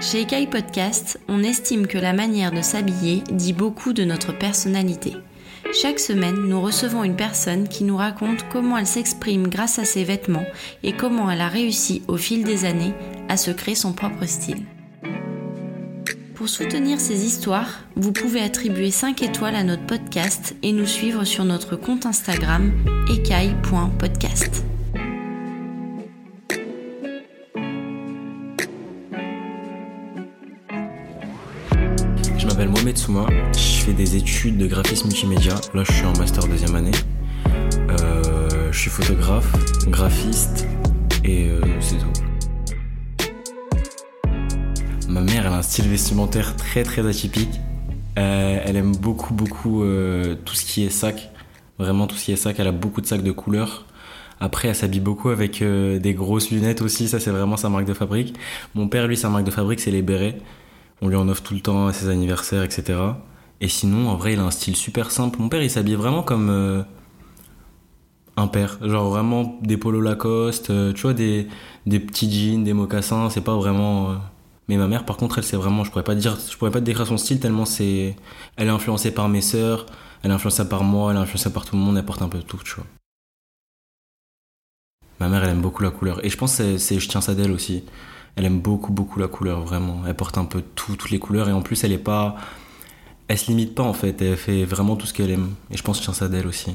Chez Ekai Podcast, on estime que la manière de s'habiller dit beaucoup de notre personnalité. Chaque semaine, nous recevons une personne qui nous raconte comment elle s'exprime grâce à ses vêtements et comment elle a réussi au fil des années à se créer son propre style. Pour soutenir ces histoires, vous pouvez attribuer 5 étoiles à notre podcast et nous suivre sur notre compte Instagram ekai.podcast. Souma, je fais des études de graphisme multimédia. Là, je suis en master deuxième année. Euh, je suis photographe, graphiste et euh, c'est tout. Ma mère, elle a un style vestimentaire très très atypique. Euh, elle aime beaucoup beaucoup tout ce qui est sac. Vraiment tout ce qui est sac. Elle a beaucoup de sacs de couleurs. Après, elle s'habille beaucoup avec des grosses lunettes aussi. Ça, c'est vraiment sa marque de fabrique. Mon père, lui, sa marque de fabrique, c'est les bérets. On lui en offre tout le temps à ses anniversaires, etc. Et sinon, en vrai, il a un style super simple. Mon père, il s'habille vraiment comme euh, un père. Genre vraiment des polos Lacoste, euh, tu vois, des, des petits jeans, des mocassins. C'est pas vraiment. euh, Mais ma mère, par contre, elle, c'est vraiment. Je pourrais pas dire, je pourrais pas te décrire son style tellement c'est. Elle est influencée par mes sœurs, elle est influencée par moi, elle est influencée par tout le monde. Elle porte un peu de tout, tu vois. Ma mère, elle aime beaucoup la couleur. Et je pense que c'est je tiens ça d'elle aussi. Elle aime beaucoup, beaucoup la couleur, vraiment. Elle porte un peu tout, toutes les couleurs. Et en plus, elle est pas. Elle se limite pas, en fait. Elle fait vraiment tout ce qu'elle aime. Et je pense que je ça d'elle aussi.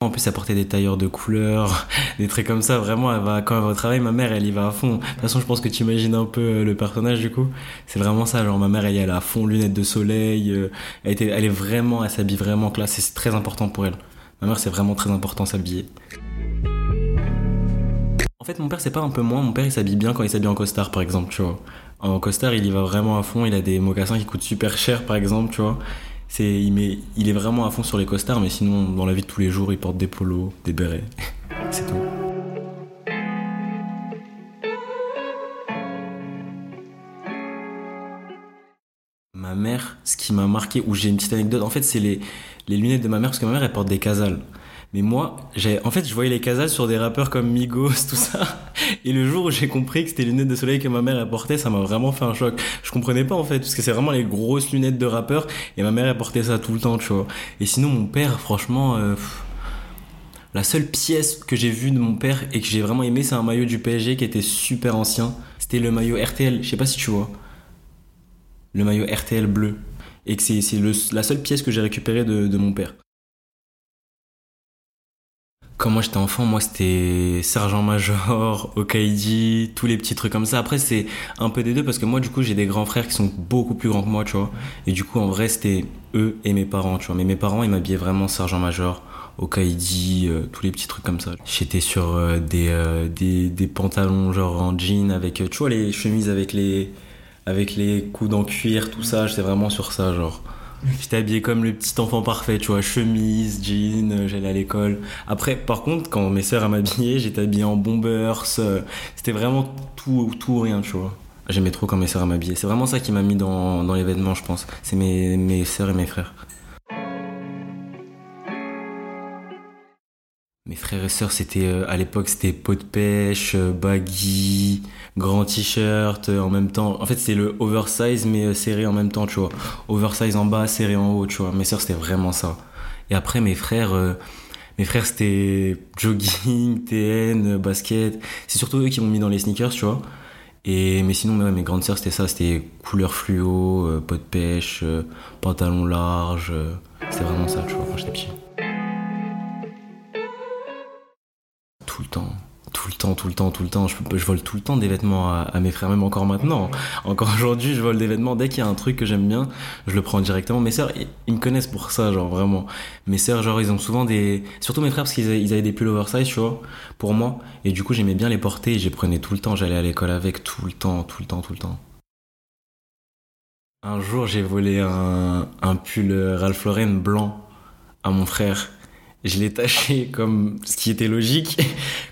En plus, elle portait des tailleurs de couleurs, des trucs comme ça. Vraiment, elle va, quand elle va au travail, ma mère, elle y va à fond. De toute façon, je pense que tu imagines un peu euh, le personnage, du coup. C'est vraiment ça. Genre, ma mère, elle y est à fond, lunettes de soleil. euh, Elle, était, elle est vraiment, elle s'habille vraiment classe. C'est très important pour elle. Ma mère, c'est vraiment très important s'habiller. En fait, mon père, c'est pas un peu moins. Mon père, il s'habille bien quand il s'habille en costard, par exemple, tu vois. En costard, il y va vraiment à fond. Il a des mocassins qui coûtent super cher, par exemple, tu vois. C'est, il, il est vraiment à fond sur les costards, mais sinon, dans la vie de tous les jours, il porte des polos, des bérets. c'est tout. Ma mère, ce qui m'a marqué, où j'ai une petite anecdote, en fait, c'est les, les lunettes de ma mère, parce que ma mère, elle porte des casals. Mais moi, en fait, je voyais les casals sur des rappeurs comme Migos, tout ça. Et le jour où j'ai compris que c'était les lunettes de soleil que ma mère elle portait, ça m'a vraiment fait un choc. Je comprenais pas en fait, parce que c'est vraiment les grosses lunettes de rappeur, et ma mère elle portait ça tout le temps, tu vois. Et sinon, mon père, franchement, euh, la seule pièce que j'ai vue de mon père et que j'ai vraiment aimé, c'est un maillot du PSG qui était super ancien. C'était le maillot RTL, je sais pas si tu vois. Le maillot RTL bleu. Et que c'est, la seule pièce que j'ai récupérée de, de mon père. Quand moi j'étais enfant, moi c'était sergent-major, Okaidi, tous les petits trucs comme ça. Après c'est un peu des deux parce que moi du coup j'ai des grands frères qui sont beaucoup plus grands que moi, tu vois. Et du coup en vrai c'était eux et mes parents, tu vois. Mais mes parents ils m'habillaient vraiment sergent-major, Okaidi, euh, tous les petits trucs comme ça. J'étais sur euh, des, euh, des pantalons genre en jean avec, euh, tu vois les chemises avec les, avec les coudes en cuir, tout ça. J'étais vraiment sur ça, genre. J'étais habillé comme le petit enfant parfait, tu vois, chemise, jean, euh, j'allais à l'école. Après, par contre, quand mes sœurs m'habillaient, j'étais habillé en bombers. euh, C'était vraiment tout, ou rien, tu vois. J'aimais trop quand mes sœurs m'habillaient. C'est vraiment ça qui m'a mis dans, dans l'événement, je pense. C'est mes, mes sœurs et mes frères. Mes frères et sœurs, c'était euh, à l'époque, c'était pot de pêche, baggy, grand t-shirt, euh, en même temps. En fait, c'est le oversize mais euh, serré en même temps, tu vois. Oversize en bas, serré en haut, tu vois. Mes sœurs, c'était vraiment ça. Et après, mes frères, euh, mes frères, c'était jogging, TN, basket. C'est surtout eux qui m'ont mis dans les sneakers, tu vois. Et mais sinon, ouais, mes grandes sœurs, c'était ça, c'était couleur fluo, pot de pêche, pantalon large. c'était vraiment ça, tu vois, quand j'étais petit. tout le temps. Tout le temps, tout le temps, tout le temps. Je, vole tout le temps des vêtements à, mes frères, même encore maintenant. Encore aujourd'hui, je vole des vêtements. Dès qu'il y a un truc que j'aime bien, je le prends directement. Mes sœurs, ils, me connaissent pour ça, genre vraiment. Mes sœurs, genre, ils ont souvent des. Surtout mes frères, parce qu'ils avaient, des pulls oversize, tu vois, pour moi. Et du coup, j'aimais bien les porter et les prenais tout le temps. J'allais à l'école avec tout le temps, tout le temps, tout le temps. Un jour, j'ai volé un, un pull Ralph Lauren blanc à mon frère. Je l'ai taché comme ce qui était logique.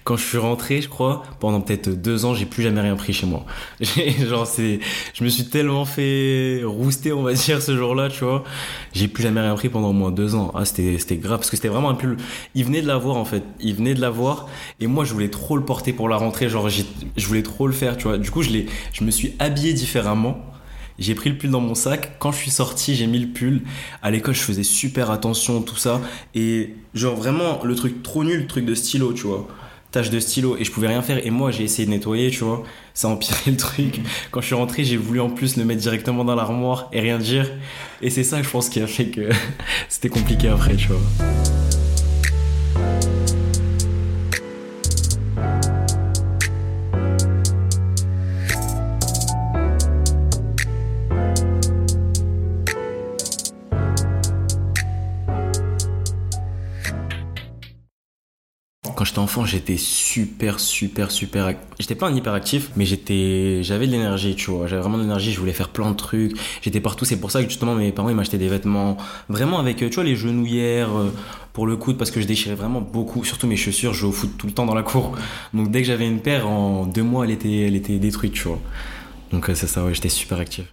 Quand je suis rentré, je crois, pendant peut-être deux ans, j'ai plus jamais rien pris chez moi. Genre, c'est, je me suis tellement fait rouster, on va dire, ce jour-là, tu vois. J'ai plus jamais rien pris pendant au moins deux ans. Ah, c'était, c'était grave parce que c'était vraiment un pull. Il venait de l'avoir, en fait. Il venait de l'avoir. Et moi, je voulais trop le porter pour la rentrée. Genre, je voulais trop le faire, tu vois. Du coup, je l'ai, je me suis habillé différemment j'ai pris le pull dans mon sac. Quand je suis sorti, j'ai mis le pull. À l'école, je faisais super attention, tout ça. Et genre vraiment, le truc trop nul, le truc de stylo, tu vois. Tâche de stylo. Et je pouvais rien faire. Et moi, j'ai essayé de nettoyer, tu vois. Ça a empiré le truc. Quand je suis rentré, j'ai voulu en plus le mettre directement dans l'armoire et rien dire. Et c'est ça, je pense, qui a fait que c'était compliqué après, tu vois. J'étais enfant, j'étais super, super, super. J'étais pas un hyperactif, mais j'étais, j'avais de l'énergie, tu vois. J'avais vraiment de l'énergie. Je voulais faire plein de trucs. J'étais partout. C'est pour ça que justement mes parents ils m'achetaient des vêtements vraiment avec, tu vois, les genouillères euh, pour le coude parce que je déchirais vraiment beaucoup. Surtout mes chaussures. Je jouais au foot tout le temps dans la cour. Donc dès que j'avais une paire, en deux mois, elle était, elle était détruite, tu vois. Donc euh, c'est ça. Ouais, j'étais super actif.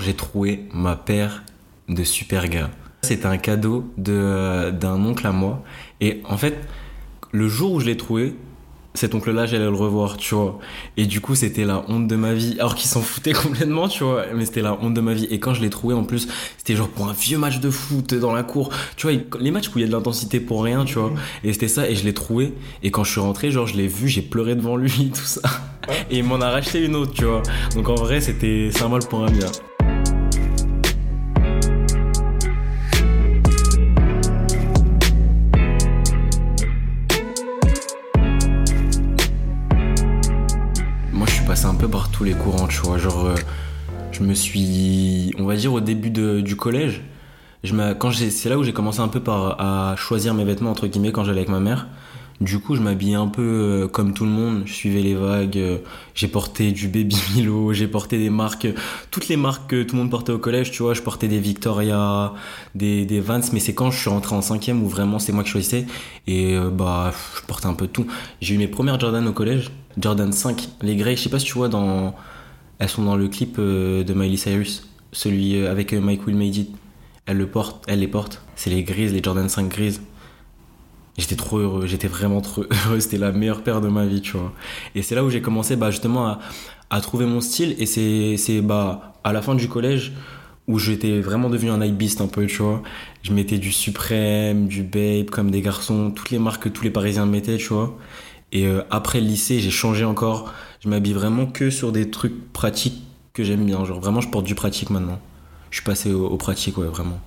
J'ai trouvé ma paire de super gars. C'était un cadeau de d'un oncle à moi. Et en fait, le jour où je l'ai trouvé, cet oncle-là, j'allais le revoir, tu vois. Et du coup, c'était la honte de ma vie. Alors qu'il s'en foutait complètement, tu vois. Mais c'était la honte de ma vie. Et quand je l'ai trouvé, en plus, c'était genre pour un vieux match de foot dans la cour. Tu vois, les matchs où il y a de l'intensité pour rien, tu vois. Et c'était ça. Et je l'ai trouvé. Et quand je suis rentré, genre, je l'ai vu, j'ai pleuré devant lui, tout ça. Et il m'en a racheté une autre, tu vois. Donc en vrai, c'était, un mal pour un bien. Peu par tous les courants, tu vois. Genre, euh, je me suis, on va dire, au début du collège, je quand c'est là où j'ai commencé un peu par à choisir mes vêtements entre guillemets quand j'allais avec ma mère. Du coup, je m'habillais un peu euh, comme tout le monde. Je suivais les vagues. Euh, j'ai porté du Baby Milo. J'ai porté des marques, toutes les marques que tout le monde portait au collège. Tu vois, je portais des Victoria, des, des Vans. Mais c'est quand je suis rentré en cinquième où vraiment c'est moi qui choisissais. Et bah, je portais un peu tout. J'ai eu mes premières Jordan au collège. Jordan 5, les Grey, je sais pas si tu vois dans. Elles sont dans le clip euh, de Miley Cyrus, celui euh, avec euh, Mike Will Made It. Elle le porte, elle les porte. C'est les grises, les Jordan 5 grises. J'étais trop heureux, j'étais vraiment trop heureux. C'était la meilleure paire de ma vie, tu vois. Et c'est là où j'ai commencé bah, justement à, trouver mon style. Et c'est bah, à la fin du collège où j'étais vraiment devenu un beast un peu, tu vois. Je mettais du Supreme, du Babe, comme des garçons, toutes les marques que tous les Parisiens mettaient, tu vois. Et euh, après le lycée, j'ai changé encore. Je m'habille vraiment que sur des trucs pratiques que j'aime bien. Genre vraiment, je porte du pratique maintenant. Je suis passé au, pratique, ouais, vraiment.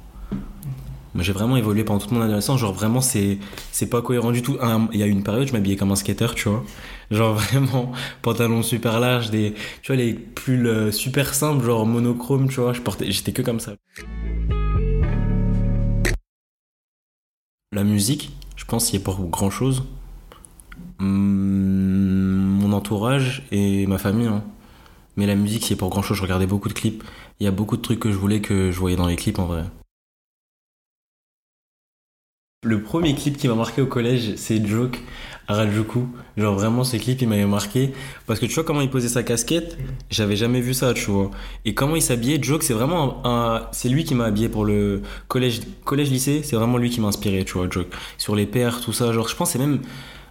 J'ai vraiment évolué pendant toute mon adolescence. Genre vraiment, c'est pas cohérent du tout. Il y a une période, je m'habillais comme un skater, tu vois. Genre vraiment, pantalon super large, des, tu vois, les pulls euh, super simples, genre monochrome, tu vois. J'étais que comme ça. La musique, je pense, y a pas grand chose. Hmm, mon entourage et ma famille. Hein. Mais la musique, c'est pour grand chose. Je regardais beaucoup de clips. Il y a beaucoup de trucs que je voulais que je voyais dans les clips en vrai. Le premier clip qui m'a marqué au collège, c'est Joke à. Genre vraiment, ce clip, il m'avait marqué. Parce que tu vois comment il posait sa casquette J'avais jamais vu ça, tu vois. Et comment il s'habillait Joke, c'est vraiment un... C'est lui qui m'a habillé pour le collège, collège-lycée. C'est vraiment lui qui m'a inspiré, tu vois, Joke. Sur les paires, tout ça. Genre, je pense c'est même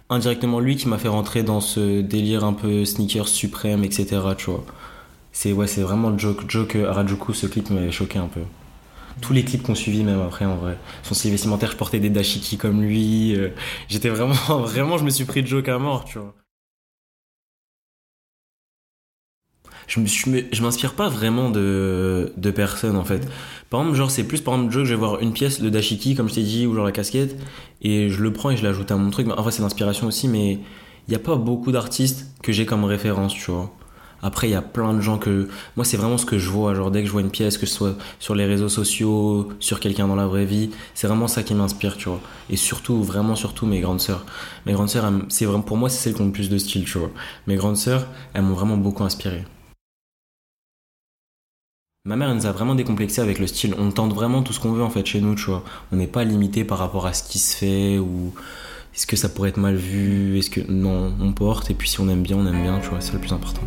indirectement lui qui m'a fait rentrer dans ce délire un peu sneakers suprême, etc. Tu vois. C'est ouais, c'est vraiment joke, joke Harajuku, ce clip m'avait choqué un peu. Tous les clips qu'on suivi même après en vrai. Son style vestimentaire, je portais des dashiki comme lui. Euh, j'étais vraiment, vraiment, je me suis pris de joke à mort, tu vois. je, m'inspire pas vraiment de, de personnes en fait. Par exemple, genre c'est plus par exemple, je vais voir une pièce, de dashiki comme je t'ai dit, ou genre la casquette, et je le prends et je l'ajoute à mon truc. En vrai, c'est l'inspiration aussi, mais il n'y a pas beaucoup d'artistes que j'ai comme référence, tu vois. Après, il y a plein de gens que. Moi, c'est vraiment ce que je vois. Genre, dès que je vois une pièce, que ce soit sur les réseaux sociaux, sur quelqu'un dans la vraie vie, c'est vraiment ça qui m'inspire, tu vois. Et surtout, vraiment, surtout mes grandes sœurs. Mes grandes sœurs, c'est vraiment, pour moi, c'est celles qui ont le plus de style, tu vois. Mes grandes sœurs, elles m'ont vraiment beaucoup inspiré. Ma mère elle nous a vraiment décomplexé avec le style. On tente vraiment tout ce qu'on veut en fait chez nous, tu vois. On n'est pas limité par rapport à ce qui se fait ou est-ce que ça pourrait être mal vu, est-ce que non, on porte et puis si on aime bien, on aime bien, tu vois, c'est le plus important.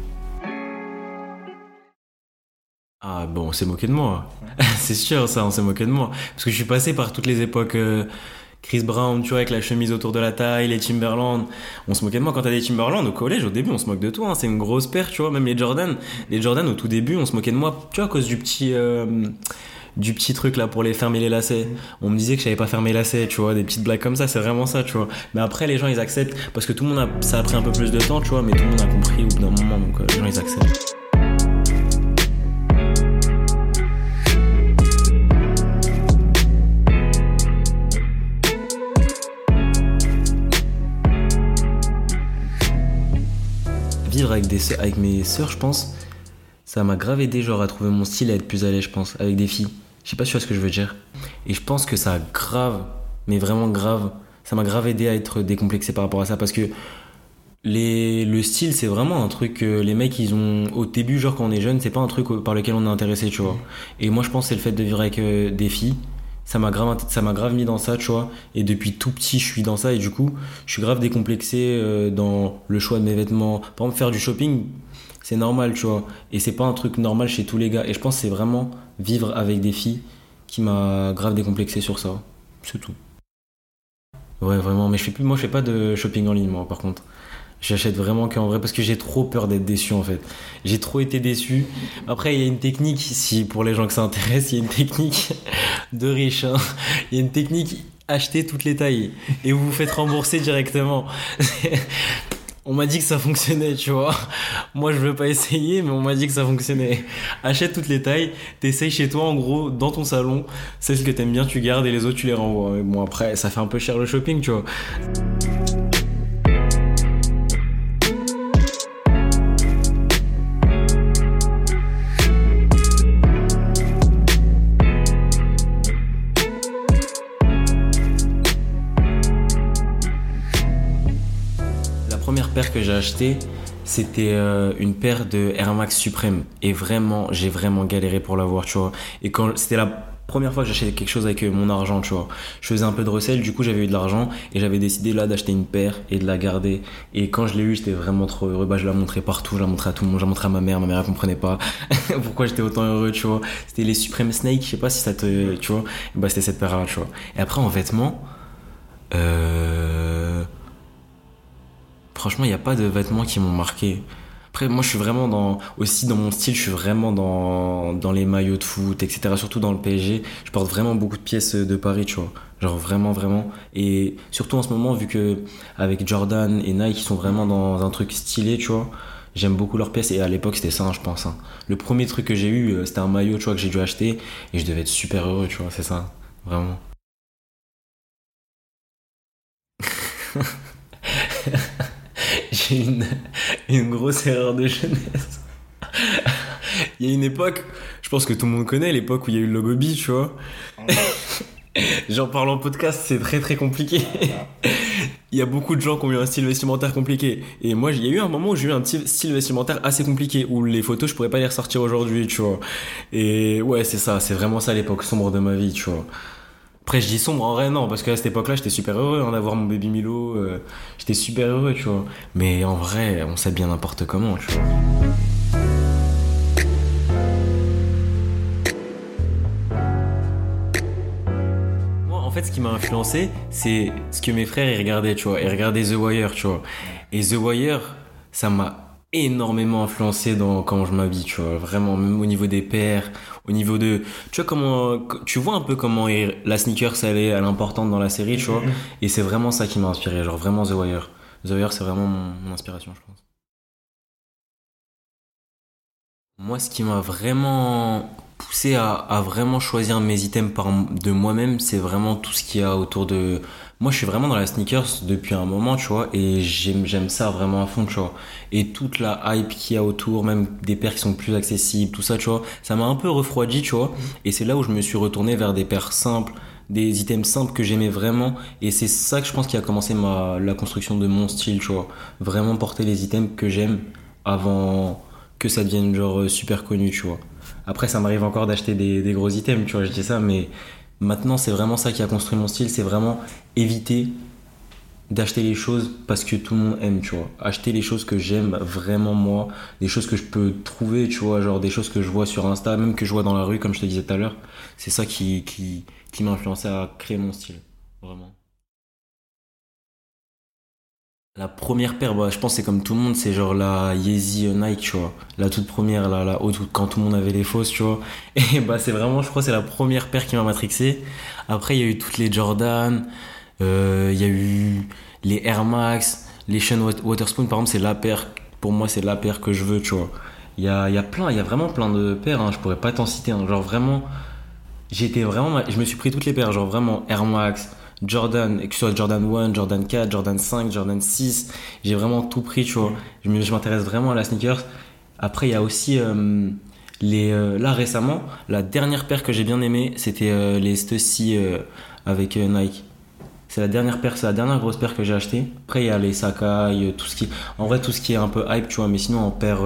Ah bon, on s'est moqué de moi. c'est sûr ça, on s'est moqué de moi parce que je suis passé par toutes les époques euh, Chris Brown, tu vois, avec la chemise autour de la taille, les Timberland. On se moquait de moi quand t'as des Timberland au collège. Au début, on se moque de toi. Hein, c'est une grosse paire, tu vois. Même les Jordan, les Jordan au tout début, on se moquait de moi, tu vois, à cause du petit. Euh, du petit truc là pour les fermer les lacets. On me disait que je pas fermer les lacets, tu vois, des petites blagues comme ça, c'est vraiment ça, tu vois. Mais après, les gens ils acceptent parce que tout le monde a, ça a pris un peu plus de temps, tu vois, mais tout le monde a compris au bout d'un moment, donc euh, les gens ils acceptent. Vivre avec, des, avec mes sœurs, je pense, ça m'a grave aidé genre à trouver mon style, à être plus à l'aise, je pense, avec des filles. Je sais pas si tu ce que je veux dire. Et je pense que ça grave, mais vraiment grave, ça m'a grave aidé à être décomplexé par rapport à ça parce que les, le style, c'est vraiment un truc que les mecs, ils ont au début, genre quand on est jeune, c'est pas un truc par lequel on est intéressé, tu vois. Et moi, je pense c'est le fait de vivre avec euh, des filles ça m'a grave ça m'a grave mis dans ça tu vois. Et depuis tout petit je suis dans ça. Et du coup je suis grave décomplexé euh, dans le choix de mes vêtements. Par exemple faire du shopping c'est normal tu vois. Et c'est pas un truc normal chez tous les gars. Et je pense c'est vraiment vivre avec des filles qui m'a grave décomplexé sur ça. C'est tout. Ouais vraiment. Mais je fais plus moi je fais pas de shopping en ligne moi par contre J'achète vraiment qu'en vrai parce que j'ai trop peur d'être déçu en fait. J'ai trop été déçu. Après, il y a une technique, si pour les gens que ça intéresse, il y a une technique de riche. Hein. Il y a une technique acheter toutes les tailles et vous vous faites rembourser directement. on m'a dit que ça fonctionnait, tu vois. Moi, je veux pas essayer, mais on m'a dit que ça fonctionnait. Achète toutes les tailles, t'essayes chez toi, en gros, dans ton salon. Celles que t'aimes bien, tu gardes et les autres, tu les renvoies. Bon, après, ça fait un peu cher le shopping, tu vois. Que j'ai acheté, c'était euh, une paire de Air Max Supreme. Et vraiment, j'ai vraiment galéré pour l'avoir, tu vois. Et quand c'était la première fois que j'achetais quelque chose avec euh, mon argent, tu vois. Je faisais un peu de recel, du coup j'avais eu de l'argent et j'avais décidé là d'acheter une paire et de la garder. Et quand je l'ai eu, j'étais vraiment trop heureux. Bah, je la montrais partout, je la montrais à tout le monde, je la montrais à ma mère, ma mère elle comprenait pas pourquoi j'étais autant heureux, tu vois. C'était les Supreme Snake, je sais pas si ça te, tu vois. bah c'était cette paire là, tu vois. Et après en vêtements, euh franchement, il n'y a pas de vêtements qui m'ont marqué. Après, moi, je suis vraiment dans, aussi dans mon style, je suis vraiment dans, dans les maillots de foot, etc. Surtout dans le PSG. Je porte vraiment beaucoup de pièces de Paris, tu vois. Genre vraiment, vraiment. Et surtout en ce moment, vu que avec Jordan et Nike, ils sont vraiment dans un truc stylé, tu vois. J'aime beaucoup leurs pièces et à l'époque c'était ça, je pense. Hein. Le premier truc que j'ai eu, euh, c'était un maillot, tu vois, que j'ai dû acheter et je devais être super heureux, tu vois, c'est ça, vraiment. une grosse erreur de jeunesse. il y a une époque, je pense que tout le monde connaît, l'époque où il y a eu le logo B, tu vois. J'en parle en podcast, c'est très très compliqué. il y a beaucoup de gens qui ont eu un style vestimentaire compliqué. Et moi, il y a eu un moment où j'ai eu un style vestimentaire assez compliqué, où les photos, je pourrais pas les ressortir aujourd'hui, tu vois. Et ouais, c'est ça, c'est vraiment ça l'époque sombre de ma vie, tu vois. Après, je dis sombre, en vrai, non, parce qu'à cette époque-là, j'étais super heureux hein, d'avoir mon baby Milo. Euh, j'étais super heureux, tu vois. Mais en vrai, on sait bien n'importe comment, tu vois. Moi, en fait, ce qui m'a influencé, c'est ce que mes frères ils regardaient, tu vois. Ils regardaient The Wire, tu vois. Et The Wire, ça m'a énormément influencé dans comment je m'habille, tu vois. Vraiment, même au niveau des paires, au niveau de. Tu vois comment. Tu vois un peu comment la sneaker, ça elle est importante dans la série, tu vois. Mm-hmm. Et c'est vraiment ça qui m'a inspiré, genre vraiment The Wire. The Wire, c'est vraiment mon, inspiration, je pense. Moi, ce qui m'a vraiment poussé à, à, vraiment choisir mes items par, de moi-même, c'est vraiment tout ce qu'il y a autour de moi je suis vraiment dans la sneakers depuis un moment, tu vois, et j'aime ça vraiment à fond, tu vois. Et toute la hype qu'il y a autour, même des paires qui sont plus accessibles, tout ça, tu vois, ça m'a un peu refroidi, tu vois. Et c'est là où je me suis retourné vers des paires simples, des items simples que j'aimais vraiment. Et c'est ça que je pense qui a commencé ma, la construction de mon style, tu vois. Vraiment porter les items que j'aime avant que ça devienne genre super connu, tu vois. Après, ça m'arrive encore d'acheter des, des gros items, tu vois, je dis ça, mais maintenant, c'est vraiment ça qui a construit mon style, c'est vraiment éviter d'acheter les choses parce que tout le monde aime, tu vois. Acheter les choses que j'aime vraiment moi, des choses que je peux trouver, tu vois, genre des choses que je vois sur Insta, même que je vois dans la rue, comme je te disais tout à l'heure. C'est ça qui, qui, qui m'a influencé à créer mon style, vraiment. La première paire, bah, je pense c'est comme tout le monde, c'est genre la Yeezy Nike, tu vois. La toute première, la haute, quand tout le monde avait les fausses, tu vois. Et bah, c'est vraiment, je crois, c'est la première paire qui m'a matrixé. Après, il y a eu toutes les Jordan, euh, il y a eu les Air Max, les Sean Waterspoon, par exemple, c'est la paire, pour moi, c'est la paire que je veux, tu vois. Il y a, y a plein, il y a vraiment plein de paires, hein, je pourrais pas t'en citer, hein. genre vraiment, j'étais vraiment, je me suis pris toutes les paires, genre vraiment Air Max, Jordan, que ce soit Jordan 1, Jordan 4, Jordan 5, Jordan 6, j'ai vraiment tout pris, tu vois. Je m'intéresse vraiment à la sneakers. Après, il y a aussi euh, les. Euh, là, récemment, la dernière paire que j'ai bien aimée, c'était euh, les Stussy avec Nike. C'est la dernière paire, c'est la dernière grosse paire que j'ai achetée. Après, il y a les Sakai, tout ce qui. En vrai, tout ce qui est un peu hype, tu vois, mais sinon, en paire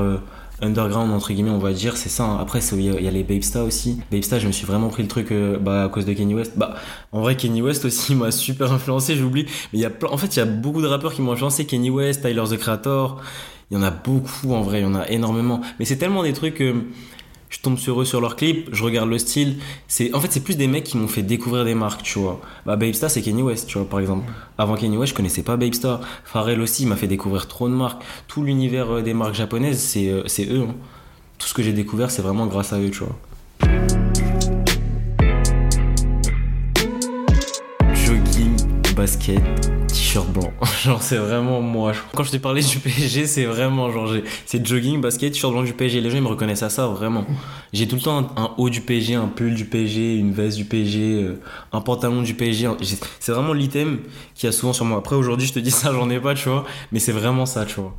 underground entre guillemets on va dire c'est ça hein. après il y, a les Babesta aussi. Babesta je me suis vraiment pris le truc euh, bah, à cause de Kenny West. Bah en vrai Kenny West aussi m'a super influencé j'oublie. Mais il y a en fait il y a beaucoup de rappeurs qui m'ont influencé. Kenny West Tyler the Creator. Il y en a beaucoup en vrai il y en a énormément. Mais c'est tellement des trucs euh, je tombe sur eux sur leurs clips, je regarde le style. C'est en fait c'est plus des mecs qui m'ont fait découvrir des marques, tu vois. Bah Babestar c'est Kenny West, tu vois par exemple. Avant Kenny West, je connaissais pas Babestar. Pharrell aussi m'a fait découvrir trop de marques. Tout l'univers euh, des marques japonaises, c'est euh, c'est eux. Hein. Tout ce que j'ai découvert, c'est vraiment grâce à eux, tu vois. Basket, t-shirt blanc. genre, c'est vraiment moi. Quand je t'ai parlé du PSG, c'est vraiment genre, c'est jogging, basket, t-shirt blanc du PSG. Les gens, ils me reconnaissent à ça, vraiment. J'ai tout le temps un, haut du PSG, un pull du PSG, une veste du PSG, euh, un pantalon du PSG. C'est vraiment l'item qui a souvent sur moi. Après, aujourd'hui, je te dis ça, j'en ai pas, tu vois. Mais c'est vraiment ça, tu vois.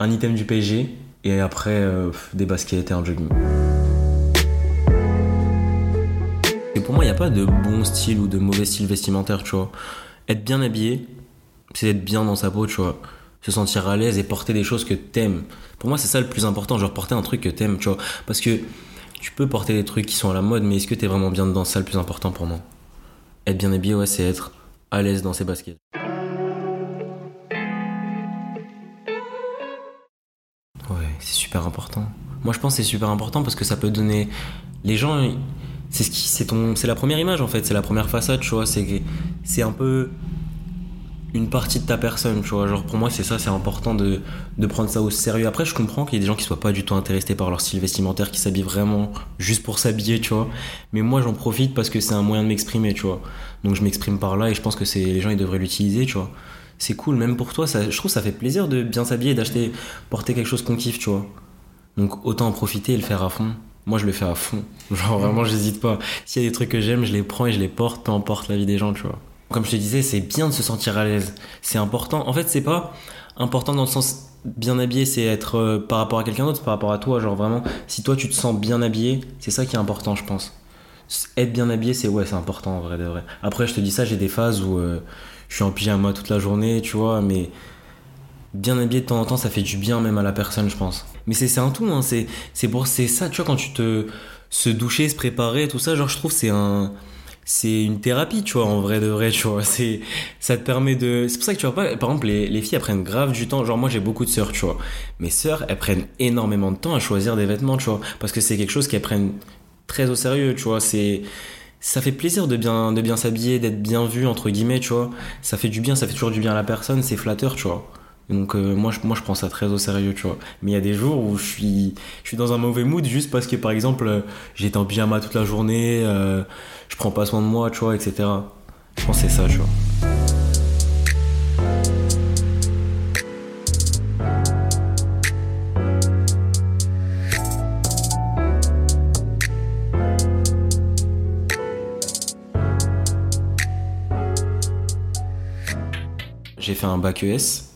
Un item du PSG et après, euh, des baskets et un jogging. Pour moi, il n'y a pas de bon style ou de mauvais style vestimentaire, tu vois être bien habillé, c'est être bien dans sa peau, tu vois. Se sentir à l'aise et porter des choses que t'aimes. Pour moi, c'est ça le plus important, genre porter un truc que t'aimes, tu vois. Parce que tu peux porter des trucs qui sont à la mode, mais est-ce que t'es vraiment bien dedans? C'est ça le plus important pour moi. Être bien habillé, ouais, c'est être à l'aise dans ses baskets. Ouais, c'est super important. Moi, je pense que c'est super important parce que ça peut donner. Les gens, c'est ce qui c'est ton c'est la première image en fait c'est la première façade tu vois c'est c'est un peu une partie de ta personne, tu vois. Genre pour moi c'est ça, c'est important de, de, prendre ça au sérieux. Après je comprends qu'il y ait des gens qui soient pas du tout intéressés par leur style vestimentaire, qui s'habillent vraiment juste pour s'habiller, tu vois. Mais moi j'en profite parce que c'est un moyen de m'exprimer, tu vois. Donc je m'exprime par là et je pense que c'est les gens ils devraient l'utiliser, tu vois. C'est cool, même pour toi, ça, je trouve ça fait plaisir de bien s'habiller, d'acheter, porter quelque chose qu'on kiffe, tu vois. Donc autant en profiter et le faire à fond moi je le fais à fond. Genre vraiment j'hésite pas. S'il y a des trucs que j'aime, je les prends et je les porte, peu importe la vie des gens, tu vois. Comme je te disais, c'est bien de se sentir à l'aise. C'est important. En fait, c'est pas important dans le sens bien habillé, c'est être euh, par rapport à quelqu'un d'autre, par rapport à toi. Genre vraiment, si toi tu te sens bien habillé, c'est ça qui est important, je pense. Être bien habillé, c'est ouais, c'est important en vrai de vrai. Après, je te dis ça, j'ai des phases où euh, je suis en pyjama toute la journée, tu vois, mais bien habillé de temps en temps, ça fait du bien même à la personne, je pense. Mais c'est un tout, hein, c'est c'est ça, tu vois, quand tu te se doucher, se préparer, tout ça, genre je trouve c'est un c'est une thérapie, tu vois, en vrai de vrai, tu vois. Ça te permet de, c'est pour ça que tu vois pas, par exemple, les, les filles, elles prennent grave du temps. Genre, moi, j'ai beaucoup de sœurs, tu vois. Mes sœurs, elles prennent énormément de temps à choisir des vêtements, tu vois. Parce que c'est quelque chose qu'elles prennent très au sérieux, tu vois. C'est, ça fait plaisir de bien, de bien s'habiller, d'être bien vu, entre guillemets, tu vois. Ça fait du bien, ça fait toujours du bien à la personne, c'est flatteur, tu vois. Donc euh, moi, je, moi je prends ça très au sérieux, tu vois. Mais il y a des jours où je suis, je suis dans un mauvais mood juste parce que par exemple euh, j'étais en pyjama toute la journée, euh, je prends pas soin de moi, tu vois, etc. Je pense que c'est ça, tu vois. J'ai fait un bac ES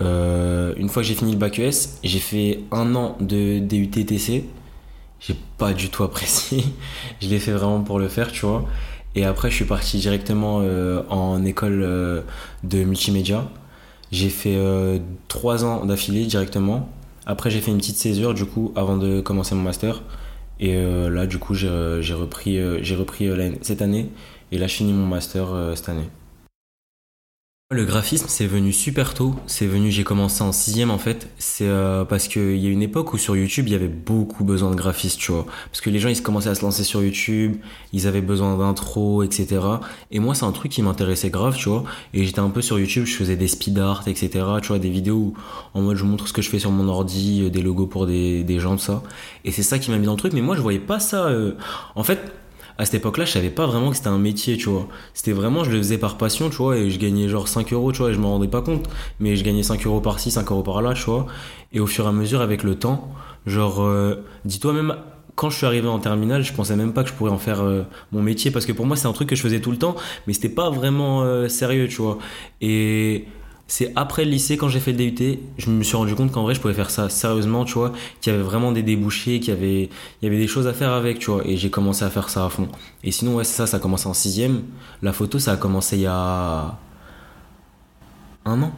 euh, une fois que j'ai fini le bac ES, j'ai fait un an de DUTTC. J'ai pas du tout apprécié. je l'ai fait vraiment pour le faire, tu vois. Et après, je suis parti directement euh, en école euh, de multimédia. J'ai fait trois ans d'affilée directement. Après, j'ai fait une petite césure, du coup, avant de commencer mon master. Et là, du coup, j'ai repris, j'ai repris cette année. Et là, je finis mon master cette année. Le graphisme, c'est venu super tôt. C'est venu, j'ai commencé en sixième en fait. C'est euh, parce qu'il y a une époque où sur YouTube, il y avait beaucoup besoin de graphistes, tu vois. Parce que les gens, ils commençaient à se lancer sur YouTube, ils avaient besoin d'intro, etc. Et moi, c'est un truc qui m'intéressait grave, tu vois. Et j'étais un peu sur YouTube, je faisais des speed art, etc. Tu vois, des vidéos où en mode je montre ce que je fais sur mon ordi, euh, des logos pour des, gens, tout ça. Et c'est ça qui m'a mis dans le truc. Mais moi, je voyais pas ça. Euh, en fait, à cette époque-là, je savais pas vraiment que c'était un métier, tu vois. C'était vraiment, je le faisais par passion, tu vois, et je gagnais genre 5 euros, tu vois, et je m'en rendais pas compte. Mais je gagnais 5 euros par-ci, 5 euros par-là, tu vois. Et au fur et à mesure, avec le temps, genre, euh, dis-toi même, quand je suis arrivé en terminale, je pensais même pas que je pourrais en faire euh, mon métier, parce que pour moi, c'est un truc que je faisais tout le temps, mais c'était pas vraiment euh, sérieux, tu vois. Et c'est après le lycée, quand j'ai fait le DUT, je me suis rendu compte qu'en vrai, je pouvais faire ça sérieusement, tu vois, qu'il y avait vraiment des débouchés, qu'il y avait, il y avait des choses à faire avec, tu vois, et j'ai commencé à faire ça à fond. Et sinon, ouais, c'est ça, ça a commencé en sixième. La photo, ça a commencé il y a un an.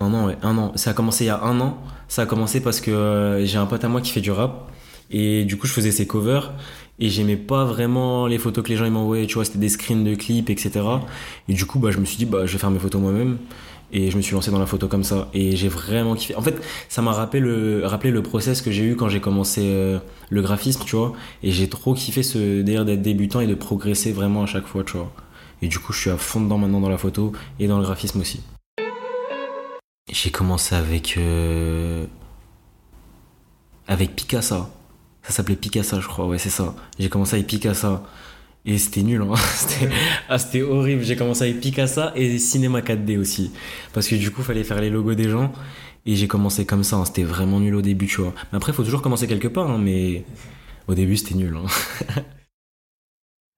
Un an, ouais, un an. Ça a commencé il y a un an. Ça a commencé parce que euh, j'ai un pote à moi qui fait du rap. Et du coup, je faisais ses covers et j'aimais pas vraiment les photos que les gens m'envoyaient tu vois c'était des screens de clips etc et du coup bah je me suis dit bah je vais faire mes photos moi-même. Et je me suis lancé dans la photo comme ça. Et j'ai vraiment kiffé. En fait ça m'a rappelé le le process que j'ai eu quand j'ai commencé euh, le graphisme tu vois. Et j'ai trop kiffé ce délire d'être débutant et de progresser vraiment à chaque fois tu vois. Et du coup je suis à fond dedans maintenant dans la photo et dans le graphisme aussi. J'ai commencé avec euh, avec Picasso ça s'appelait Picasso, je crois. Ouais, c'est ça. J'ai commencé avec Picasso. Et c'était nul, hein. ah, c'était horrible. J'ai commencé avec Picasso et Cinéma 4D aussi. Parce que du coup, il fallait faire les logos des gens. Et j'ai commencé comme ça. Hein. C'était vraiment nul au début, tu vois. Mais après, il faut toujours commencer quelque part. Hein, mais au début, c'était nul.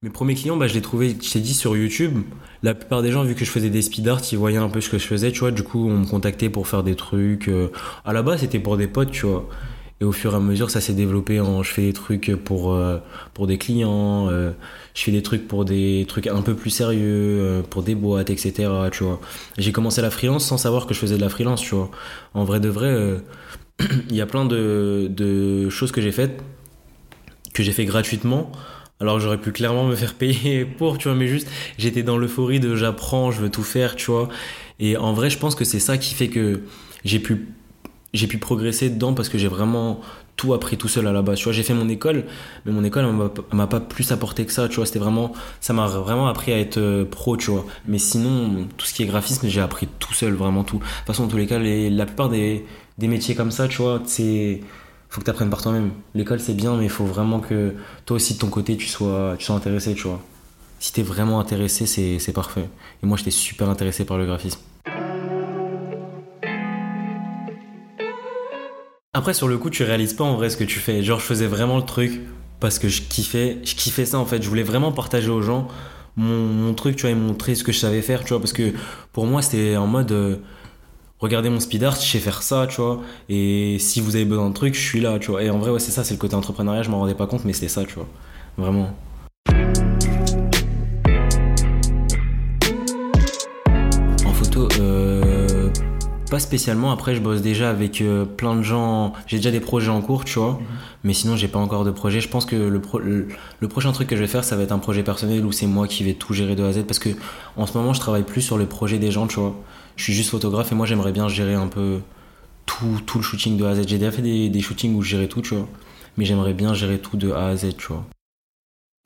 Mes premiers clients, bah, je les trouvais, je t'ai dit, sur YouTube. La plupart des gens, vu que je faisais des speed art, ils voyaient un peu ce que je faisais, tu vois. Du coup, on me contactait pour faire des trucs. Euh. À la base, c'était pour des potes, tu vois. Et au fur et à mesure, ça s'est développé en je fais des trucs pour, euh, pour des clients, euh, je fais des trucs pour des trucs un peu plus sérieux, euh, pour des boîtes, etc. Tu vois. J'ai commencé la freelance sans savoir que je faisais de la freelance, tu vois. En vrai de vrai, il y a plein de, de choses que j'ai faites, que j'ai fait gratuitement. Alors j'aurais pu clairement me faire payer pour, tu vois, mais juste j'étais dans l'euphorie de j'apprends, je veux tout faire, tu vois. Et en vrai, je pense que c'est ça qui fait que j'ai pu j'ai pu progresser dedans parce que j'ai vraiment tout appris tout seul à la base. Tu vois, j'ai fait mon école, mais mon école, elle m'a pas plus apporté que ça. Tu vois, c'était vraiment, ça m'a vraiment appris à être euh, pro, tu vois. Mais sinon, tout ce qui est graphisme, j'ai appris tout seul, vraiment tout. De toute façon, dans tous les cas, la plupart des, des métiers comme ça, tu vois, c'est, faut que tu apprennes par toi-même. L'école, c'est bien, mais il faut vraiment que toi aussi, de ton côté, tu sois, tu sois intéressé, tu vois. Si t'es vraiment intéressé, c'est parfait. Et moi, j'étais super intéressé par le graphisme. Après, sur le coup, tu réalises pas en vrai ce que tu fais. Genre, je faisais vraiment le truc parce que je kiffais, je kiffais ça en fait. Je voulais vraiment partager aux gens mon, truc, tu vois, et montrer ce que je savais faire, tu vois, parce que pour moi, c'était en mode. Euh, regardez mon speed art, je sais faire ça, tu vois. Et si vous avez besoin de trucs, je suis là, tu vois. Et en vrai, ouais, c'est ça, c'est le côté entrepreneuriat, je m'en rendais pas compte, mais c'était ça, tu vois. Vraiment. Pas spécialement. Après, je bosse déjà avec euh, plein de gens. J'ai déjà des projets en cours, tu vois. Mhm. Mais sinon, j'ai pas encore de projet. Je pense que le, le, prochain truc que je vais faire, ça va être un projet personnel où c'est moi qui vais tout gérer de A à Z. Parce que en ce moment, je travaille plus sur le projet des gens, tu vois. Je suis juste photographe et moi, j'aimerais bien gérer un peu tout, tout le shooting de A à Z. J'ai déjà fait des, des shootings où je gérais tout, tu vois. Mais j'aimerais bien gérer tout de A à Z, tu vois.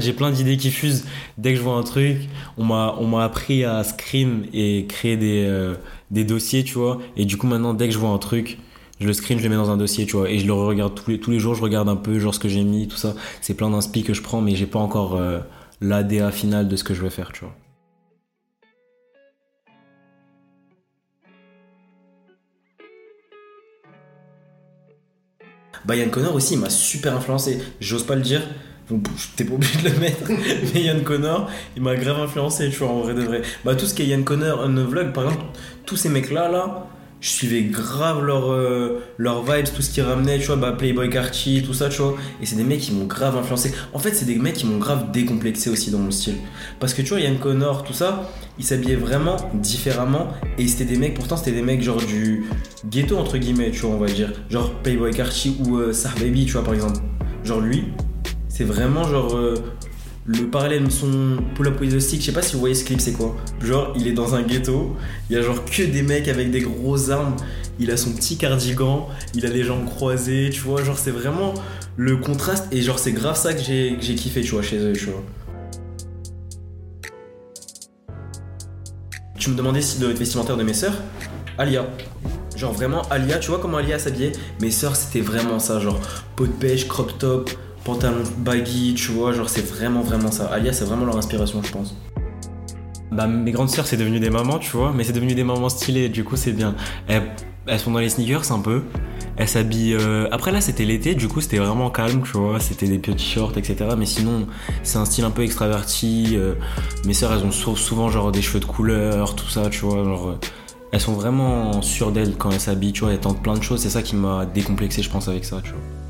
J'ai plein d'idées qui fusent. Dès que je vois un truc, on m'a, on m'a appris à screen et créer des, euh, des dossiers, tu vois. Et du coup, maintenant, dès que je vois un truc, je le screen, je le mets dans un dossier, tu vois. Et je le regarde tous les, tous les jours, je regarde un peu, genre ce que j'ai mis, tout ça. C'est plein d'inspi que je prends, mais j'ai pas encore euh, l'ADA final de ce que je vais faire, tu vois. Bah Yann Connor aussi, il m'a super influencé. J'ose pas le dire, T'es pas obligé de le mettre, mais Yann Connor, il m'a grave influencé, tu vois, en vrai de vrai. Bah, tout ce qui est Yann Connor, un vlog, par exemple, tous ces mecs-là, là, je suivais grave leur, euh, vibes, tout ce qu'ils ramenaient, tu vois, bah, Playboy Cartier, tout ça, tu vois. Et c'est des mecs qui m'ont grave influencé. En fait, c'est des mecs qui m'ont grave décomplexé aussi dans mon style. Parce que tu vois, Yann Connor, tout ça, ils s'habillaient vraiment différemment. Et c'était des mecs, pourtant, c'était des mecs genre du ghetto, entre guillemets, tu vois, on va dire. Genre Playboy Cartier ou euh, Baby, tu vois, par exemple. Genre lui, c'est vraiment genre. Euh, le parallèle de son pull-up with the stick, je sais pas si vous voyez ce clip, c'est quoi. Genre, il est dans un ghetto, il y a genre que des mecs avec des grosses armes, il a son petit cardigan, il a les jambes croisées, tu vois, genre c'est vraiment le contraste, et genre c'est grave ça que j'ai kiffé, tu vois, chez eux, tu vois. Tu me demandais si le vestimentaire de mes sœurs. Alia. Genre vraiment Alia, tu vois comment Alia s'habillait? Mes sœurs c'était vraiment ça, genre peau de pêche, crop top, pantalon baggy, tu vois, genre c'est vraiment vraiment ça. Alia, c'est vraiment leur inspiration, je pense. Bah, mes grandes sœurs, c'est devenu des mamans, tu vois, mais c'est devenu des mamans stylées, du coup, c'est bien. Elles, sont dans les sneakers un peu. Elles s'habillent. Euh, après, là, c'était l'été, du coup, c'était vraiment calme, tu vois. C'était des petits shorts, etc. Mais sinon, c'est un style un peu extraverti. Euh, mes sœurs, elles ont souvent, genre, des cheveux de couleur, tout ça, tu vois. Genre, elles sont vraiment sûres d'elles quand elles s'habillent, tu vois. Elles tentent plein de choses. C'est ça qui m'a décomplexé, je pense, avec ça, tu vois.